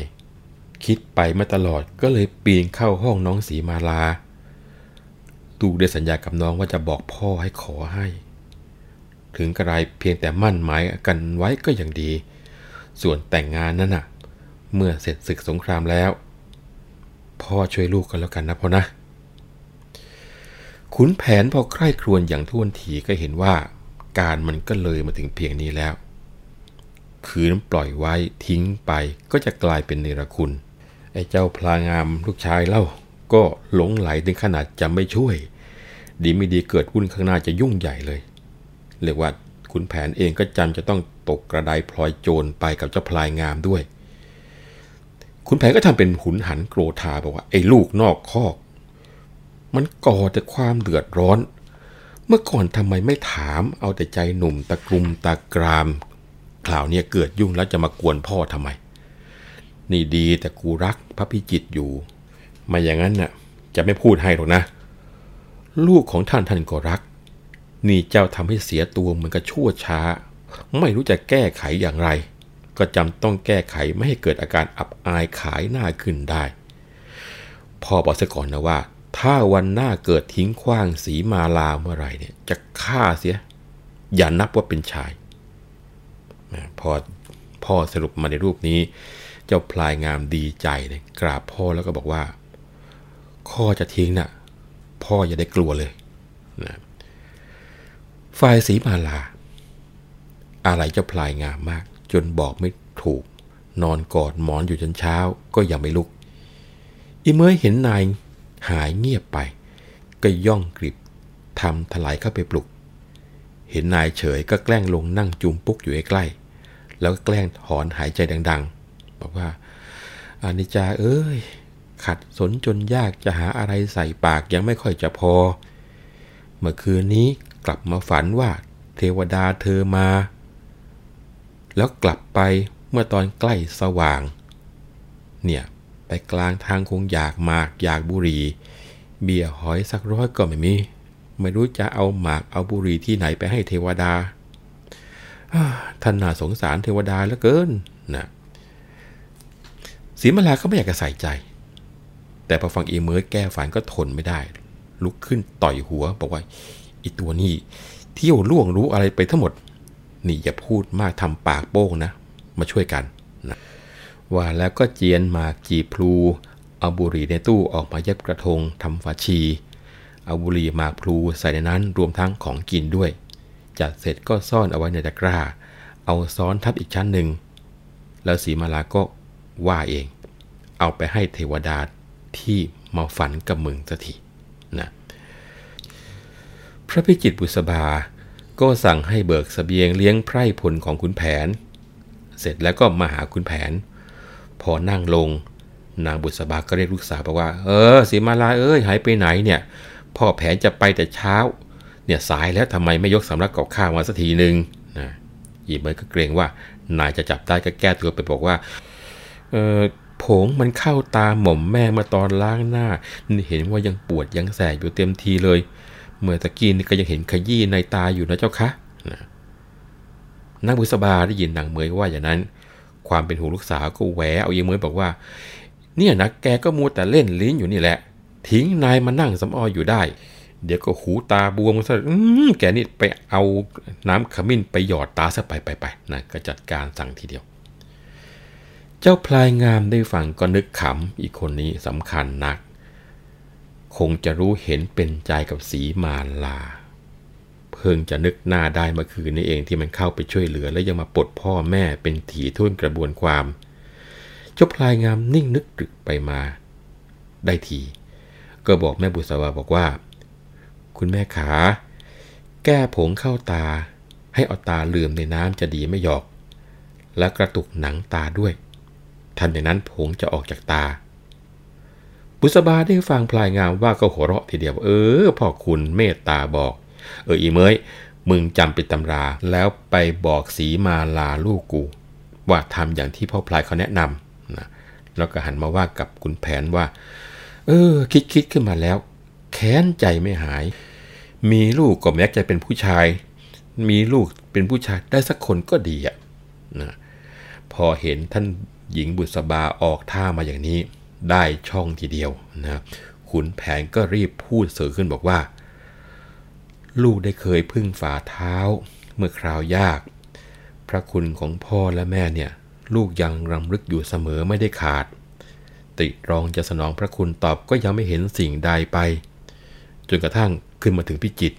คิดไปมาตลอดก็เลยปีนเข้าห้องน้องสีมาลา ตูได้สัญญากับน้องว่าจะบอกพ่อให้ขอให้ ถึงกระไรเพียงแต่มั่นหมายกันไว้ก็ยังดี ส่วนแต่งงานนั่นน่ะ เมื่อเสร็จศึกสงครามแล้ว พ่อช่วยลูกกันแล้วกันนะพ่อนะขุนแผนพอใคร่ครวญอย่างท่วนทีก็เห็นว่า การมันก็เลยมาถึงเพียงนี้แล้ว คืนปล่อยไว้ทิ้งไปก็จะกลายเป็นเนรคุณ ไอ้เจ้าพลางามลูกชายเล่าก็หลงไหลถึงขนาดจะไม่ช่วย ดีไม่ดีเกิดวุ่นข้างหน้าจะยุ่งใหญ่เลย เรียกว่าขุนแผนเองก็จำจะต้อง ตกกระไดพลอยโจรไปกับเจ้าพลายงามด้วยขุนแผนก็ทำเป็นหุนหันโกรธาบอกว่า ไอ้ลูกนอกคอก มันก่อแต่ความเดือดร้อน เมื่อก่อนทำไมไม่ถาม เอาแต่ใจหนุ่มตะกรุมตะกรามคราวนี้เกิดยุ่งแล้วจะมากวนพ่อทำไม นี่ดีแต่กูรักพระพิจิตอยู่ มาอย่างนั้นน่ะ จะไม่พูดให้หรอกนะ ลูกของท่านท่านก็รัก นี่เจ้าทำให้เสียตัวเหมือนกับชั่วช้า ไม่รู้จะแก้ไขอย่างไร ก็จำต้องแก้ไขไม่ให้เกิดอาการอับอายขายหน้าขึ้นได้พ่อบอกซะก่อนนะว่า ถ้าวันหน้าเกิดทิ้งขว้างสีมาลาเมื่อไรเนี่ย จะฆ่าเสีย อย่านับว่าเป็นชายพอพ่อสรุปมาในรูปนี้ เจ้าพลายงามดีใจเลยกราบพ่อแล้วก็บอกว่าข้อจะทิ้งนะ่ะ พ่ออย่าได้กลัวเลยนะฝ่ายสีมาลา อะไรจ้าพลายงามมาก จนบอกไม่ถูก นอนกอดหมอนอยู่จนเช้าก็ยังไม่ลุก อีเมยเห็นนายหายเงียบไป ก็ย่องกริบทำถลายเข้าไปปลุก เห็นนายเฉยก็แกล้งลงนั่งจุมปุกอยู่ใกล้ๆแล้วก็แกล้งถอนหายใจดัง ๆ บอกว่าอานิจาเอ้ย ขัดสนจนยากจะหาอะไรใส่ปากยังไม่ค่อยจะพอ เมื่อคืนนี้กลับมาฝันว่าเทวดาเธอมา แล้วกลับไปเมื่อตอนใกล้สว่าง เนี่ยไปกลางทางคงอยากหมากอยากบุหรี่ เบียร์หอยสักร้อยก็ไม่มี ไม่รู้จะเอาหมากเอาบุหรี่ที่ไหนไปให้เทวดาท่านน่าสงสารเทวดาเหลือเกินนะสีมาลาก็ไม่อยากจะใส่ใจ แต่พอฟังอีเมอร์แก้ฝันก็ทนไม่ได้ ลุกขึ้นต่อยหัวบอกว่าอีตัวนี้เที่ยวล่วงรู้อะไรไปทั้งหมด นี่อย่าพูดมากทำปากโป้งนะ มาช่วยกันนะว่าแล้วก็เจียนหมากจีพลู เอาบุหรี่ในตู้ออกมาเย็บกระทงทำฝาชี เอาบุหรี่หมากพลูใส่ในนั้นรวมทั้งของกินด้วย จัดเสร็จก็ซ่อนเอาไว้ในตะกร้า เอาซ้อนทับอีกชั้นหนึ่ง แล้วสีมาลาก็ว่าเอง เอาไปให้เทวดาที่มาฝันกับมึงสักทีนะพระพิจิตรบุษบา ก็สั่งให้เบิกสเสบียงเลี้ยงไพร่พลของขุนแผน เสร็จแล้วก็มาหาขุนแผน พอนั่งลง นางบุษบาก็เรียกลูกสาวบอกว่า เออสีมาลาเอ้ยหายไปไหนเนี่ย พ่อแผนจะไปแต่เช้า เนี่ยสายแล้วทำไมไม่ยกสำรับกับข้าวมาสักทีหนึ่งนะอีเมย์ก็เกรงว่านายจะจับได้ก็แก้ตัวไปบอกว่า เออผงมันเข้าตาหม่อมแม่มื่อตอนล้างหน้า เห็นว่ายังปวดยังแสบอยู่เต็มทีเลย เมื่อตะกี้นี่ก็ยังเห็นขยี้ในตาอยู่นะเจ้าคะนะนางบุษบาได้ยินนางเมยว่าอย่างนั้น ความเป็นห่วงลูกสาวก็แหวเอาเยเมยบอกว่า เนี่ยนะแกก็มัวแต่เล่นลิ้นอยู่นี่แหละ ทิ้งนายมานั่งสำออยอยู่ได้ เดี๋ยวก็หูตาบวมซะแกนี่ไปเอาน้ำขมิ้นไปหยอดตาซะไปไปไปนะก็จัดการสั่งทีเดียว เจ้าพลายงามได้ฟังก็นึกขำอีกคนนี้สำคัญนัก คงจะรู้เห็นเป็นใจกับสีมาลา เพิ่งจะนึกหน้าได้เมื่อคืนนี้เองที่มันเข้าไปช่วยเหลือและยังมาปลดพ่อแม่เป็นถีทุ่นกระบวนความเจ้าพลายงามนิ่งนึกตรึกไปมา ได้ที ก็บอกแม่บุษบาบอกว่า คุณแม่ขา แก้ผงเข้าตา ให้เอาตาลืมในน้ำจะดีไม่หยอก และกระตุกหนังตาด้วยทันในนั้นผงจะออกจากตา บุษบาได้ฟังพลายงามว่าก็หัวเราะทีเดียวเออพ่อคุณเมตตาบอก เอออีเมยมึงจำป็นตำราแล้วไปบอกสีมาลาลูกกู ว่าทำอย่างที่พ่อพลายเขาแนะนำนะแล้วก็หันมาว่ากับคุณแผนว่า เออ คิดคิดขึ้นมาแล้ว แค้นใจไม่หาย มีลูกก็แม้จะเป็นผู้ชาย มีลูกเป็นผู้ชายได้สักคนก็ดีอะนะพอเห็นท่านหญิงบุษบาออกท่ามาอย่างนี้ ได้ช่องทีเดียวนะขุนแผนก็รีบพูดเสือขึ้นบอกว่า ลูกได้เคยพึ่งฝ่าเท้าเมื่อคราวยาก พระคุณของพ่อและแม่เนี่ย ลูกยังรำลึกอยู่เสมอไม่ได้ขาด ติรองจะสนองพระคุณตอบก็ยังไม่เห็นสิ่งใดไป จนกระทั่งขึ้นมาถึงพิจิต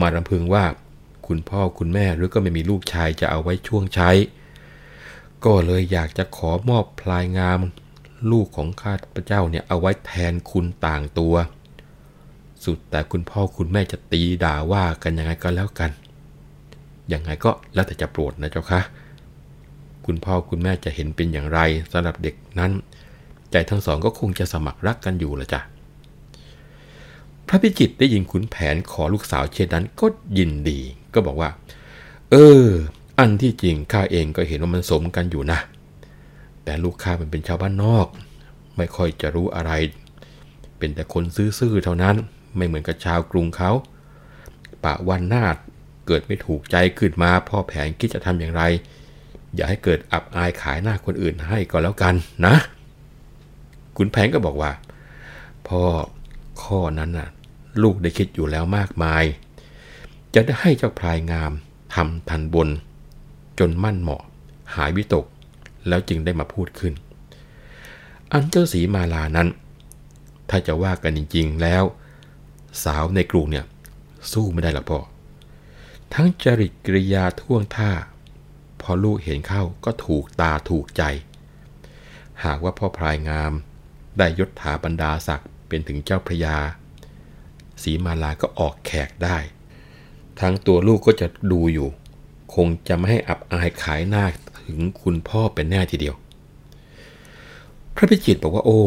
มารำพึงว่าคุณพ่อคุณแม่หรือก็ไม่มีลูกชายจะเอาไว้ช่วงใช้ ก็เลยอยากจะขอมอบพลายงาม ลูกของข้าพเจ้าเนี่ยเอาไว้แทนคุณต่างตัว สุดแต่คุณพ่อคุณแม่จะตีด่าว่ากันยังไงก็แล้วกัน ยังไงก็แล้วแต่จะโปรดนะเจ้าคะคุณพ่อคุณแม่จะเห็นเป็นอย่างไรสำหรับเด็กนั้น ใจทั้งสองก็คงจะสมัครรักกันอยู่ละจ้ะพระพิจิตได้ยินขุนแผนขอลูกสาวเช่นนั้นก็ยินดี ก็บอกว่า เออ อันที่จริงข้าเองก็เห็นว่ามันสมกันอยู่นะ แต่ลูกข้ามันเป็นชาวบ้านนอก ไม่ค่อยจะรู้อะไร เป็นแต่คนซื่อๆเท่านั้นไม่เหมือนกับชาวกรุงเขาปะวันน้าเกิดไม่ถูกใจขึ้นมาพ่อแผนคิดจะทำอย่างไร อย่าให้เกิดอับอายขายหน้าคนอื่นให้ก็แล้วกันนะขุนแผนก็บอกว่า พ่อข้อนั้นน่ะ ลูกได้คิดอยู่แล้วมากมาย จะได้ให้เจ้าพลายงามทำทันบน จนมั่นเหมาะ หายวิตก แล้วจึงได้มาพูดขึ้น อันเจ้าสีมาลานั้น ถ้าจะว่ากันจริง ๆ แล้ว สาวในกรุงเนี่ย สู้ไม่ได้หรอกพ่อ ทั้งจริตกริยาท่วงท่า พอลูกเห็นเข้าก็ถูกตาถูกใจ หากว่าพ่อพลายงาม ได้ยศถาบรรดาศักดิ์เป็นถึงเจ้าพระยา สีมาลาก็ออกแขกได้ ทั้งตัวลูกก็จะดูอยู่ คงจะไม่ให้อับอายขายหน้า ถึงคุณพ่อเป็นแน่ทีเดียว พระพิจิตรบอกว่าโอ้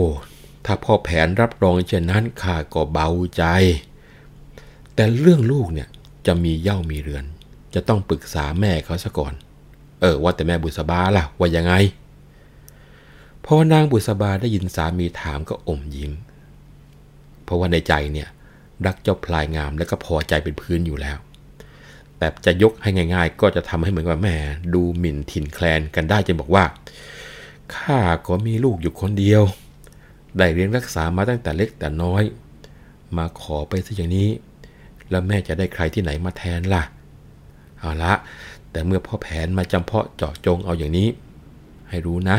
ถ้าพ่อแผนรับรองเช่นนั้นข้าก็เบาใจ แต่เรื่องลูกเนี่ยจะมีเย่ามีเรือน จะต้องปรึกษาแม่เขาซะก่อน เออว่าแต่แม่บุษบาล่ะว่ายังไงพอนางบุษบาได้ยินสามีถามก็อมยิ้ม เพราะว่าในใจเนี่ย รักเจ้าพลายงามและก็พอใจเป็นพื้นอยู่แล้ว แต่จะยกให้ง่าย ๆ ก็จะทำให้เหมือนว่าแม่ดูหมิ่นถิ่นแคลนกันได้จนบอกว่าข้าก็มีลูกอยู่คนเดียว ได้เลี้ยงรักษามาตั้งแต่เล็กแต่น้อย มาขอไปซะอย่างนี้ แล้วแม่จะได้ใครที่ไหนมาแทนล่ะ เอาละ แต่เมื่อพ่อแผนมาจำเพาะเจาะจงเอาอย่างนี้ ให้รู้นะ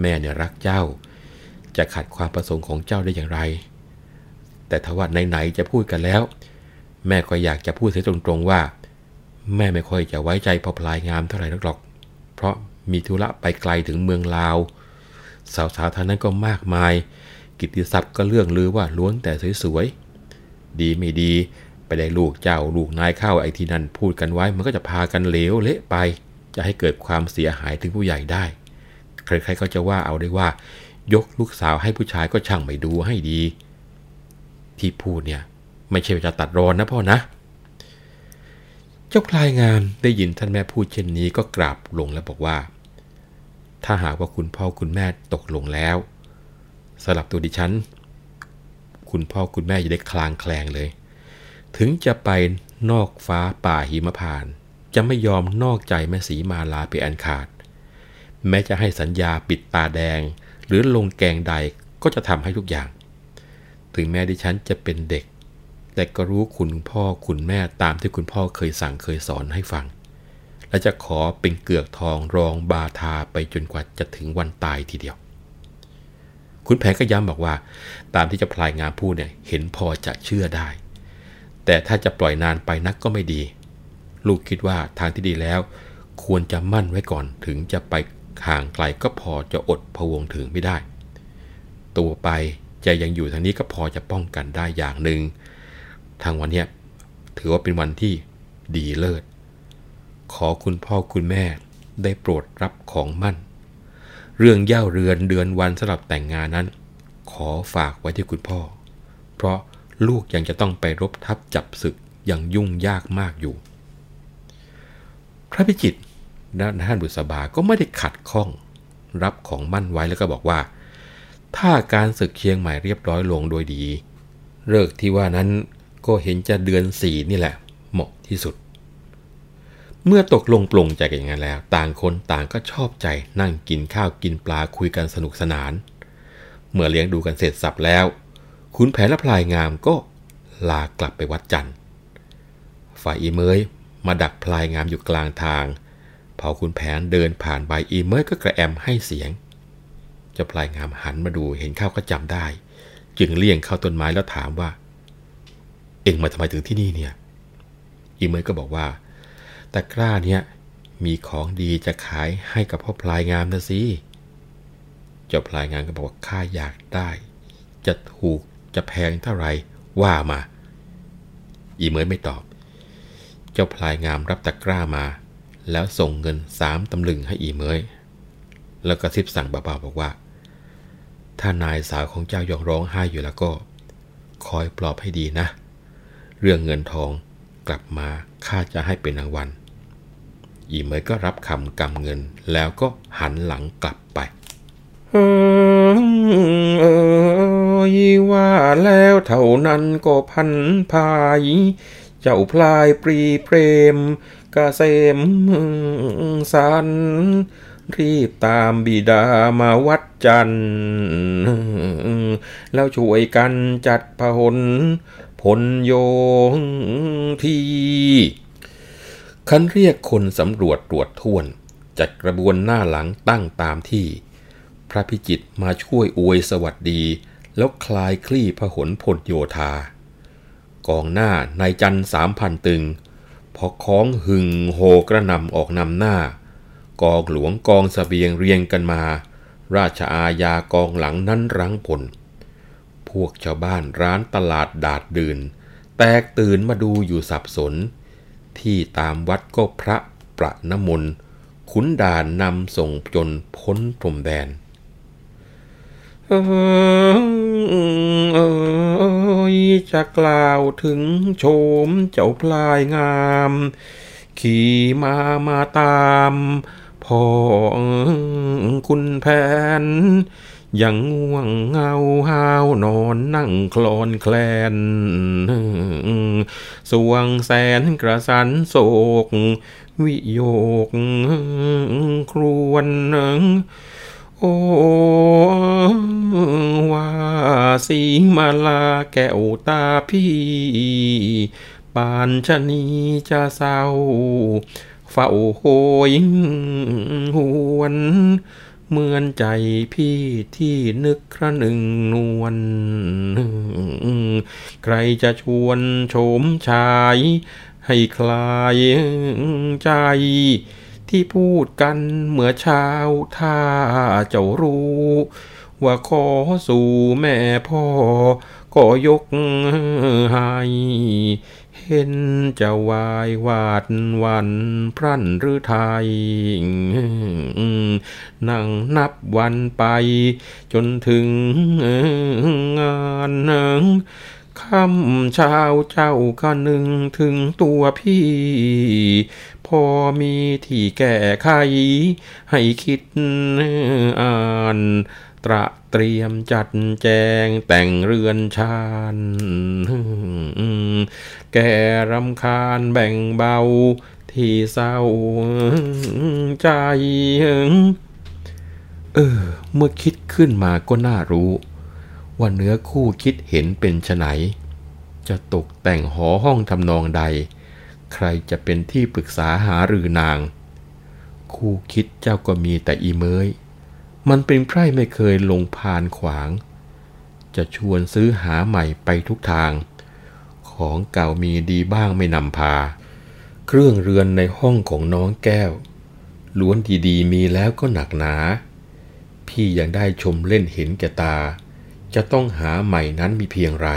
แม่เนี่ยรักเจ้า จะขัดความประสงค์ของเจ้าได้อย่างไร แต่ถ้าว่าไหนๆจะพูดกันแล้ว แม่ก็อยากจะพูดเสียตรงๆว่า แม่ไม่ค่อยจะไว้ใจพอพลายงามเท่าไหร่นักหรอก เพราะมีธุระไปไกลถึงเมืองลาว สาวๆท่านนั้นก็มากมาย กิตติศัพท์ก็เรื่องลือว่าล้วนแต่สวยๆ ดีไม่ดี ไปได้ลูกเจ้าลูกนายเข้าไอ้ที่นั่นพูดกันไว้ มันก็จะพากันเหลวเละไป จะให้เกิดความเสียหายถึงผู้ใหญ่ได้ ใครๆก็จะว่าเอาได้ว่า ยกลูกสาวให้ผู้ชายก็ช่างไม่ดูให้ดี ที่พูดเนี่ย ไม่ใช่จะตัดรอนนะพ่อนะ เจ้าพลายงามได้ยินท่านแม่พูดเช่นนี้ก็กราบลงแล้วบอกว่า ถ้าหากว่าคุณพ่อคุณแม่ตกลงแล้วสำหรับตัวดิฉัน คุณพ่อคุณแม่จะได้คลางแคลงเลย ถึงจะไปนอกฟ้าป่าหิมพาน จะไม่ยอมนอกใจแม่สีมาลาไปอันขาด แม้จะให้สัญญาปิดตาแดง หรือลงแกงใดก็จะทำให้ทุกอย่าง ถึงแม้ดิฉันจะเป็นเด็ก แต่ก็รู้คุณพ่อคุณแม่ตามที่คุณพ่อเคยสั่งเคยสอนให้ฟัง และจะขอเป็นเกือกทองรองบาทาไปจนกว่าจะถึงวันตายทีเดียว คุณแผนก็ย้ำบอกว่า ตามที่จะพลายงามพูดเนี่ยเห็นพอจะเชื่อได้ แต่ถ้าจะปล่อยนานไปนักก็ไม่ดี ลูกคิดว่าทางที่ดีแล้ว ควรจะมั่นไว้ก่อนถึงจะไปห่างไกลก็พอจะอดพะวงถึงไม่ได้ ตัวไปจะยังอยู่ทางนี้ก็พอจะป้องกันได้อย่างหนึ่ง ทางวันนี้ถือว่าเป็นวันที่ดีเลิศ ขอคุณพ่อคุณแม่ได้โปรดรับของมั่น เรื่องเย่าเรือนเดือนวันสำหรับแต่งงานนั้น ขอฝากไว้ที่คุณพ่อ เพราะลูกยังจะต้องไปรบทับจับศึกยังยุ่งยากมากอยู่ พระพิจิตรและท่านบุษบาก็ไม่ได้ขัดข้อง รับของมั่นไว้แล้วก็บอกว่า ถ้าการศึกเชียงใหม่เรียบร้อยลงโดยดี เลิกที่ว่านั้น ก็เห็นจะเดือนสี่นี่แหละ เหมาะที่สุด เมื่อตกลงปลงใจกันอย่างนั้นแล้ว ต่างคนต่างก็ชอบใจนั่งกินข้าวกินปลาคุยกันสนุกสนาน เมื่อเลี้ยงดูกันเสร็จสับแล้วคุณแผนและพลายงามก็ลากลับไปวัดจันทร์ฝ่ายอีเมยมาดักพลายงามอยู่กลางทาง พอคุณแผนเดินผ่านใบอีเมยก็กระแอมให้เสียงเจ้าพลายงามหันมาดูเห็นข้าวก็จำได้ จึงเลี่ยงเข้าต้นไม้แล้วถามว่า เองมาทำไมถึงที่นี่เนี่ยอีเมยก็บอกว่าตะกร้าเนี่ยมีของดีจะขายให้กับพ่อพลายงามนะสิเจ้าพลายงามก็บอกว่าข้าอยากได้ จะถูกจะแพงเท่าไหร่ว่ามา อีเมยไม่ตอบ เจ้าพลายงามรับตะกร้ามา แล้วส่งเงินสามตำลึงให้อีเมยแล้วก็ซิบสั่งเบาๆบอกว่า ถ้านายสาวของเจ้ายองร้องไห้อยู่แล้วก็ คอยปลอบให้ดีนะเเรื่องเงินทองกลับมาข้าจะให้เป็นรางวัลอีเมยก็รับคำกำเงินแล้วก็หันหลังกลับไปเอยว่าแล้วเท่านั้นก็พันพาย เจ้าพลายปรีเปรมกเกษมสันรีบตามบิดามาวัดจัน แล้วช่วยกันจัดพหล ผลโยงทีคันเรียกคนสำรวจตรวจท่วน จัดกระบวนหน้าหลังตั้งตามที่ พระพิจิตรมาช่วยอวยสวัสดี แล้วคลายคลี่พหลพลโยธากองหน้านายจันสามพันตึง พอคล้องหึงโหกระนำออกนำหน้า กองหลวงกองสเสบียงเรียงกันมา ราชอาญากองหลังนั้นรั้งผล พวกชาวบ้านร้านตลาดดาดดื่น แตกตื่นมาดูอยู่สับสน ที่ตามวัดก็พระประนมนขุนด่านนำส่งจนพ้นพรมแดนเออเอยจะกล่าวถึงโฉมเจ้าพลายงาม ขี่มามาตามพ่อคุณแผน ยังง่วงเงาห้าวนอนนั่งคลอนแคลนสวงแสนกระสันโศก วิโยกครวนโอ้ว่าสีมาลาแก้วตาพี่ปานชะนีจะเศร้า เฝ้าโหยหวน เหมือนใจพี่ที่นึกคระหนึ่งนวลใครจะชวนโฉมชาย ให้คลายใจ ที่พูดกันเมื่อเช้าถ้าเจ้ารู้ ว่าขอสู่แม่พ่อก็ยกให้ เห็นจะวายวาดวันพรั่นหรือไทยนั่งนับวันไปจนถึงงานนึงคำเช้าเจ้าก็นึงถึงตัวพี่ พอมีที่แก้ไขให้คิดอ่าน ตระ เตรียมจัดแจงแต่งเรือนชานแก่รำคาญแบ่งเบาที่เศร้าใจ เออ เมื่อคิดขึ้นมาก็น่ารู้ ว่าเนื้อคู่คิดเห็นเป็นไฉนจะตกแต่งหอห้องทำนองใด ใครจะเป็นที่ปรึกษาหารือนาง คู่คิดเจ้าก็มีแต่อีเมย มันเป็นไพร่ไม่เคยลงพานขวาง จะชวนซื้อหาใหม่ไปทุกทาง ของเก่ามีดีบ้างไม่นำพา เครื่องเรือนในห้องของน้องแก้ว ล้วนดีๆมีแล้วก็หนักหนา พี่ยังได้ชมเล่นเห็นแก่ตา จะต้องหาใหม่นั้นมีเพียงไร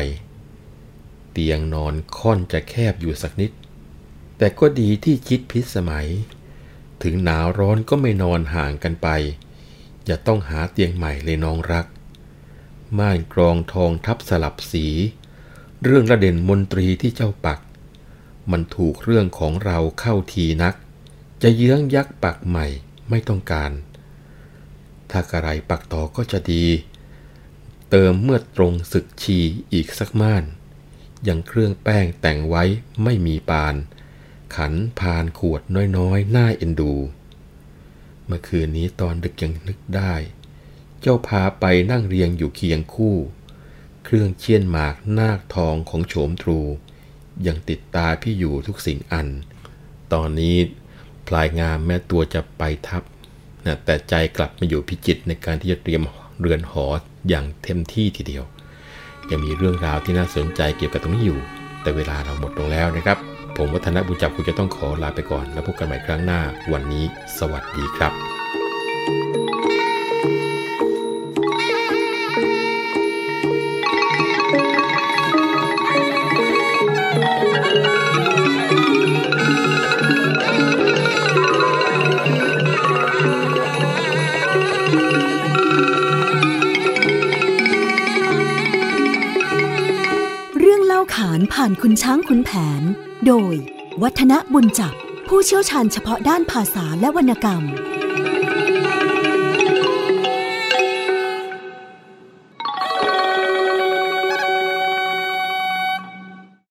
เตียงนอนค่อนจะแคบอยู่สักนิด แต่ก็ดีที่คิดพิสมัย ถึงหนาวร้อนก็ไม่นอนห่างกันไป อย่าต้องหาเตียงใหม่เลยน้องรัก ม่านกรองทองทับสลับสี เรื่องระเด่นมนตรีที่เจ้าปัก มันถูกเรื่องของเราเข้าทีนัก จะเยื้องยักปักใหม่ไม่ต้องการ ถ้ากระไรปักต่อก็จะดี เติมเมื่อตรงศึกชีอีกสักม่าน ยังเครื่องแป้งแต่งไว้ไม่มีปาน ขันพานขวดน้อยๆน่าเอ็นดู เมื่อคืนนี้ตอนดึกยังนึกได้ เจ้าพาไปนั่งเรียงอยู่เคียงคู่ เครื่องเชียนหมากนาคทองของโฉมตรู ยังติดตาพี่อยู่ทุกสิ่งอัน ตอนนี้พลายงามแม้ตัวจะไปทับนะแต่ใจกลับมาอยู่พิจิตในการที่จะเตรียมเรือนหออย่างเต็มที่ทีเดียว ยังมีเรื่องราวที่น่าสนใจเกี่ยวกับตรงนี้อยู่ แต่เวลาเราหมดลงแล้วนะครับ ผมวัฒนบุญจับคุณจะต้องขอลาไปก่อน แล้วพบกันใหม่ครั้งหน้า วันนี้ สวัสดีครับเรื่องเล่าขานผ่านคุณช้างคุณแผน โดย วัฒนบุญจับผู้เชี่ยวชาญเฉพาะด้านภาษาและวรรณกรรม